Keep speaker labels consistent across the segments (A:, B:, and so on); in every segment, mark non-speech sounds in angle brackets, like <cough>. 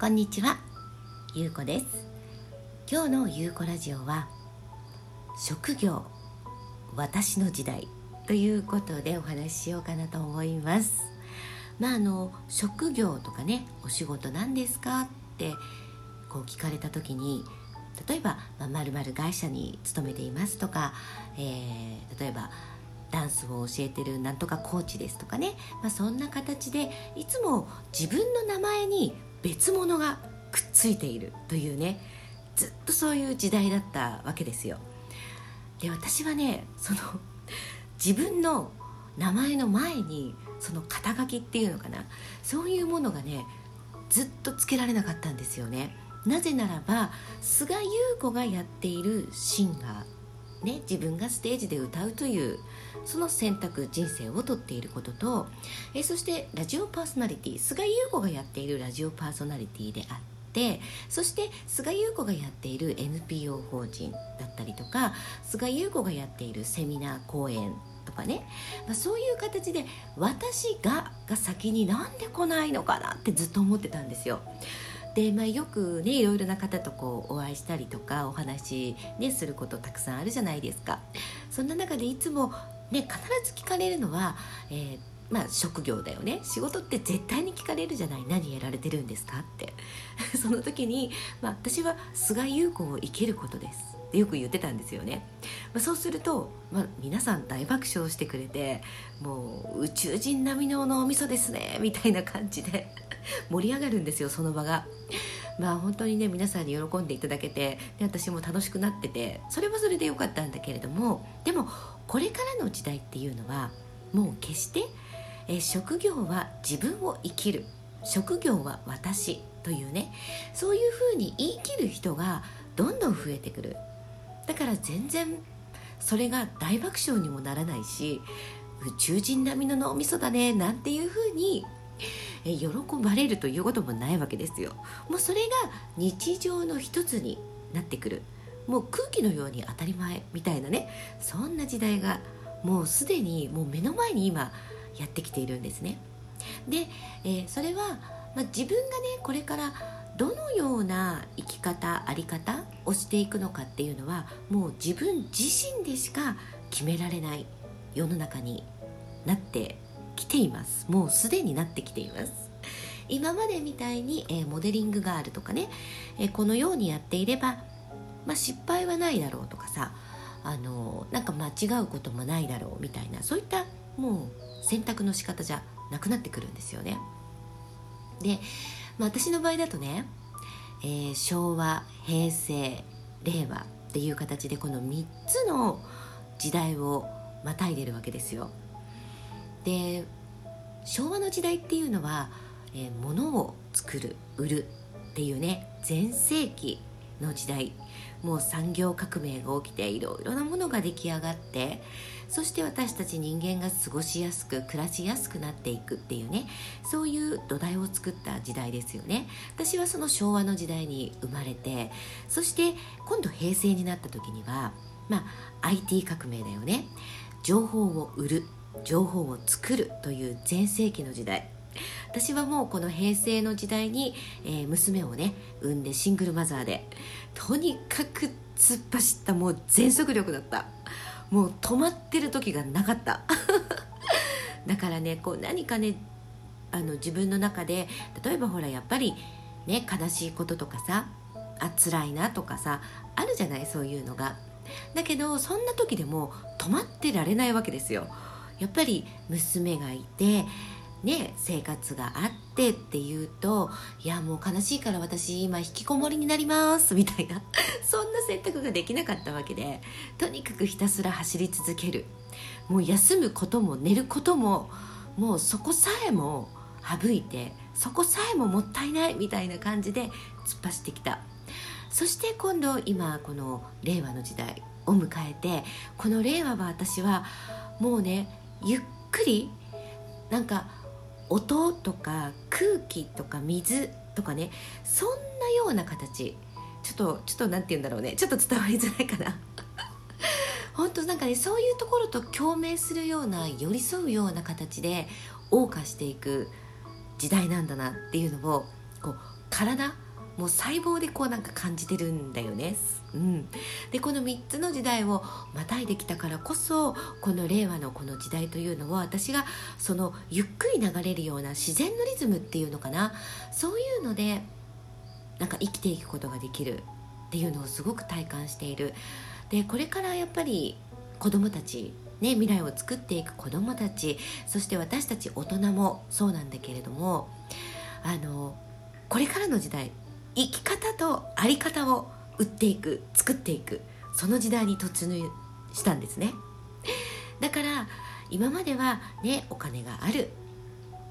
A: こんにちは、ゆうこです。今日のゆうこラジオは職業私の時代ということでお話ししようかなと思います。まああの職業とかねお仕事なんですか？ってこう聞かれた時に例えばまるまる会社に勤めていますとか、えー、例えばダンスを教えてるなんとかコーチですとかね、まあ、そんな形でいつも自分の名前に別物がくっついているというねずっとそういう時代だったわけですよ。で私はねその <laughs> 自分の名前の前にその肩書きっていうのかなそういうものがねずっとつけられなかったんですよね。なぜならば菅優子がやっているシンガー、ね、自分がステージで歌うというその選択人生をとっていることとえそしてラジオパーソナリティ菅優子がやっているラジオパーソナリティであってそして菅優子がやっている NPO 法人だったりとか菅優子がやっているセミナー講演とかね、まあ、そういう形で「私が」が先になんで来ないのかなってずっと思ってたんですよ。で、まあ、よくねいろいろな方とこうお会いしたりとかお話、ね、することたくさんあるじゃないですか。そんな中でいつも、ね、必ず聞かれるのは、えーまあ、職業だよね。仕事って絶対に聞かれるじゃない。何やられてるんですかって。<laughs> その時に、まあ、私は菅優子を生きることです。ってよく言ってたんですよね、まあ、そうすると、まあ、皆さん大爆笑してくれてもう宇宙人並みの脳みそですねみたいな感じで <laughs> 盛り上がるんですよその場が。まあ本当にね皆さんに喜んでいただけてで私も楽しくなっててそれはそれでよかったんだけれどもでもこれからの時代っていうのはもう決してえ職業は自分を生きる職業は私というねそういうふうに言い切る人がどんどん増えてくるだから全然それが大爆笑にもならないし宇宙人並みの脳みそだねなんていうふうに喜ばれるということもないわけですよ。もうそれが日常の一つになってくる。もう空気のように当たり前みたいなねそんな時代がもうすでにもう目の前に今やってきているんですね。で、えー、それは、まあ、自分がねこれからどのような生き方あり方をしていくのかっていうのはもう自分自身でしか決められない世の中になってきています。もうすでになってきています。今までみたいに、えー、モデリングがあるとかね、えー、このようにやっていれば、まあ、失敗はないだろうとかさあのなんか間違うこともないだろうみたいなそういったもう選択の仕方じゃなくなってくるんですよね。で、まあ、私の場合だとね、えー、昭和平成令和っていう形でこの3つの時代をまたいでるわけですよ。で昭和の時代っていうのは、えー、物を作る売るっていうね全盛期の時代もう産業革命が起きていろいろなものが出来上がってそして私たち人間が過ごしやすく暮らしやすくなっていくっていうねそういう土台を作った時代ですよね。私はその昭和の時代に生まれてそして今度平成になった時にはまあ IT 革命だよね。情報を売る情報を作るという全盛期の時代。私はもうこの平成の時代に、えー、娘をね産んでシングルマザーでとにかく突っ走ったもう全速力だった。もう止まってる時がなかった。<laughs> だからねこう何かねあの自分の中で例えばほらやっぱりね悲しいこととかさあ辛いなとかさあるじゃないそういうのが。だけどそんな時でも止まってられないわけですよ。やっぱり娘がいてね、生活があってっていうといやもう悲しいから私今引きこもりになりますみたいな <laughs> そんな選択ができなかったわけでとにかくひたすら走り続ける。もう休むことも寝ることももうそこさえも省いてそこさえももったいないみたいな感じで突っ走ってきた。そして今度今この令和の時代を迎えてこの令和は私はもうねゆっくりなんか音とか空気とか水とかねそんなような形。ちょっとちょっと何て言うんだろうね。ちょっと伝わりづらいかな。<laughs> 本当なんかねそういうところと共鳴するような寄り添うような形で謳歌していく時代なんだなっていうのをこう体もう細胞でこうなんか感じてるんだよね。うん、でこの3つの時代をまたいできたからこそこの令和のこの時代というのは私がそのゆっくり流れるような自然のリズムっていうのかな。そういうのでなんか生きていくことができるっていうのをすごく体感している。でこれからやっぱり子どもたちね、未来を作っていく子どもたちそして私たち大人もそうなんだけれどもあのこれからの時代生き方と在り方を売っていく作っていくその時代に突入したんですね。だから今まではねお金がある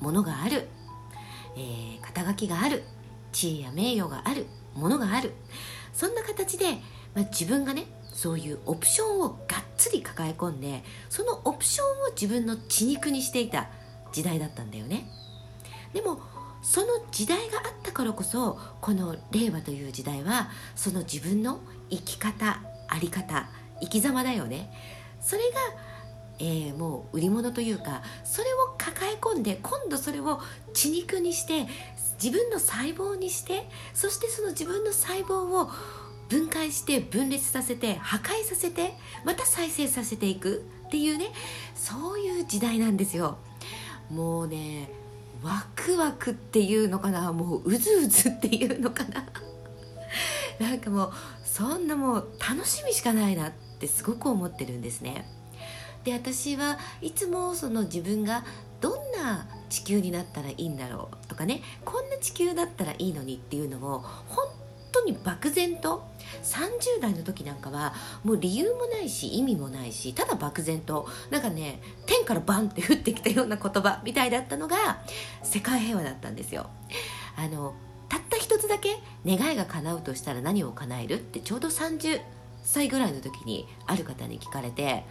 A: ものがある、えー、肩書きがある地位や名誉があるものがあるそんな形で、まあ、自分がねそういうオプションをがっつり抱え込んでそのオプションを自分の血肉にしていた時代だったんだよね。でもその時代があったからこそこの令和という時代はその自分の生き方在り方生き様だよね。それが、えー、もう売り物というかそれを抱え込んで今度それを血肉にして自分の細胞にしてそしてその自分の細胞を分解して分裂させて破壊させてまた再生させていくっていうねそういう時代なんですよ。もうねワクワクっていうのかな？もううずうずっていうのかな？<laughs> なんかもうそんなもう楽しみしかないなってすごく思ってるんですね。で私はいつもその自分がどんな地球になったらいいんだろうとかねこんな地球だったらいいのにっていうのを本当に漠然と30代の時なんかはもう理由もないし意味もないしただ漠然となんかね天からバンって降ってきたような言葉みたいだったのが世界平和だったんですよ。あのたった一つだけ願いが叶うとしたら何を叶える？ってちょうど30歳ぐらいの時にある方に聞かれて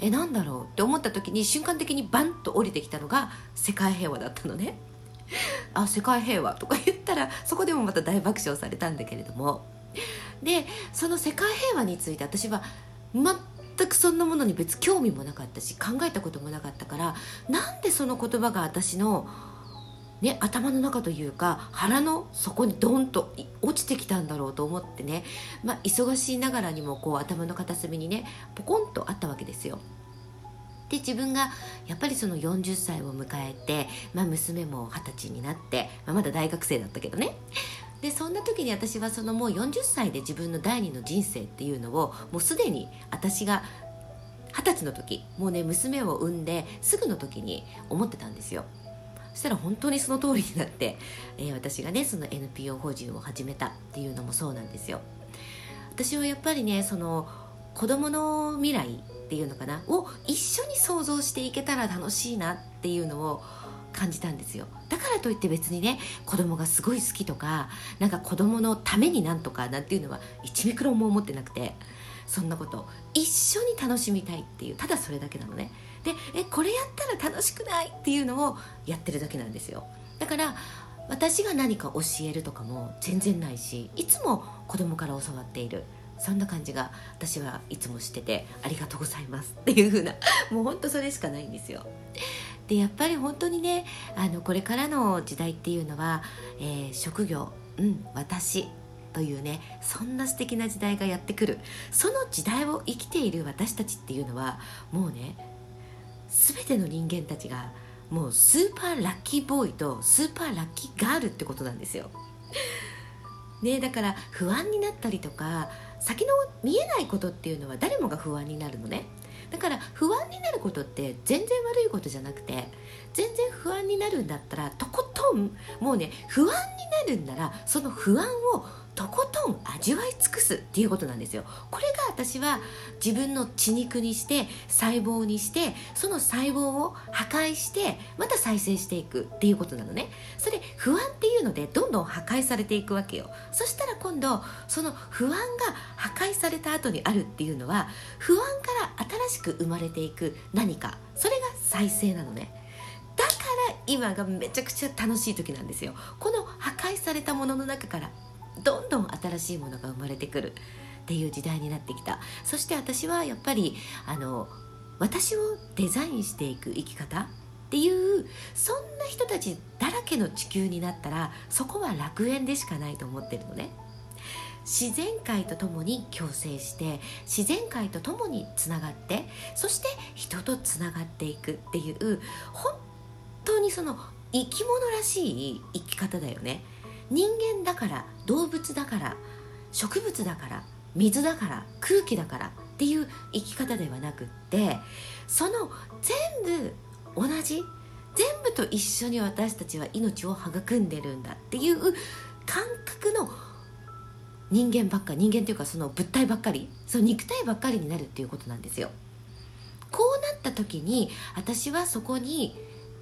A: えなんだろう？って思った時に瞬間的にバンと降りてきたのが世界平和だったのね。あ世界平和とか言ったらそこでもまた大爆笑されたんだけれどもでその世界平和について私は全くそんなものに別に興味もなかったし考えたこともなかったからなんでその言葉が私の、ね、頭の中というか腹の底にドンと落ちてきたんだろうと思ってね、まあ、忙しいながらにもこう頭の片隅にねポコンとあったわけですよ。で自分がやっぱりその40歳を迎えて、まあ、娘も二十歳になって、まあ、まだ大学生だったけどね。でそんな時に私はそのもう40歳で自分の第二の人生っていうのをもうすでに私が二十歳の時もうね娘を産んですぐの時に思ってたんですよ。そしたら本当にその通りになって、えー、私がねその NPO 法人を始めたっていうのもそうなんですよ。私はやっぱりねその子供の未来っていうのかな？を一緒に想像していけたら楽しいなっていうのを感じたんですよ。だからといって別にね子供がすごい好きとかなんか子供のためになんとかなんていうのは1ミクロンも思ってなくてそんなこと。一緒に楽しみたいっていうただそれだけなのね。でえこれやったら楽しくないっていうのをやってるだけなんですよ。だから私が何か教えるとかも全然ないしいつも子供から教わっている。そんな感じが私はいつもしててありがとうございますっていう風な <laughs> もうほんとそれしかないんですよでやっぱり本当にねあのこれからの時代っていうのは、えー、職業うん私というねそんな素敵な時代がやってくるその時代を生きている私たちっていうのはもうね全ての人間たちがもうスーパーラッキーボーイとスーパーラッキーガールってことなんですよ。ね、だから不安になったりとか先の見えないことっていうのは誰もが不安になるのね。だから不安になることって全然悪いことじゃなくて全然不安になるんだったらとことんもうね不安になるんならその不安をとこ味わい尽くすっていうことなんですよ。これが私は自分の血肉にして細胞にしてその細胞を破壊してまた再生していくっていうことなのね。それ不安っていうのでどんどん破壊されていくわけよ。そしたら今度その不安が破壊された後にあるっていうのは不安から新しく生まれていく何か。それが再生なのね。だから今がめちゃくちゃ楽しい時なんですよ。この破壊されたものの中からどんどん新しいものが生まれてくるっていう時代になってきた。そして私はやっぱりあの私をデザインしていく生き方っていうそんな人たちだらけの地球になったらそこは楽園でしかないと思ってるのね。自然界とともに共生して自然界とともにつながってそして人とつながっていくっていう本当にその生き物らしい生き方だよね。人間だから動物だから植物だから水だから空気だからっていう生き方ではなくってその全部同じ全部と一緒に私たちは命を育んでるんだっていう感覚の人間ばっか人間っていうかその物体ばっかりその肉体ばっかりになるっていうことなんですよ。こうなった時に私はそこに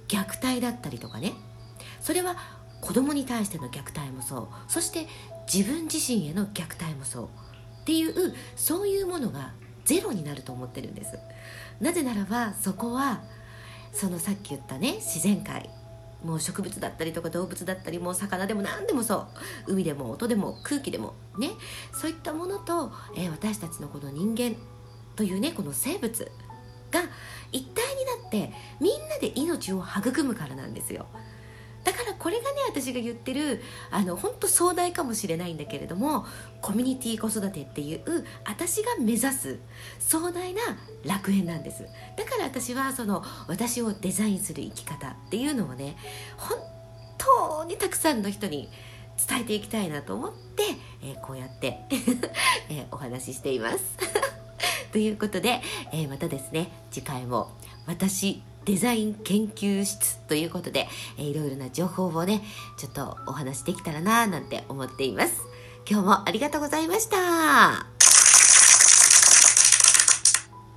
A: 虐待だったりとかねそれは子供に対しての虐待もそう。そして自分自身への虐待もそう。っていうそういうものがゼロになると思ってるんです。なぜならばそこはそのさっき言ったね自然界。もう植物だったりとか動物だったりもう魚でも何でもそう。海でも音でも空気でも。ね。そういったものと、えー、私たちのこの人間。というねこの生物。が一体になってみんなで命を育むからなんですよ。だからこれがね私が言ってるあの本当壮大かもしれないんだけれどもコミュニティ子育てっていう私が目指す壮大な楽園なんです。だから私はその私をデザインする生き方っていうのをね本当にたくさんの人に伝えていきたいなと思って、えー、こうやって <laughs> えー、お話ししています。<laughs> ということで、えー、またですね次回も私デザイン研究室ということで、えー、いろいろな情報をねちょっとお話できたらななんて思っています。今日もありがとうございました。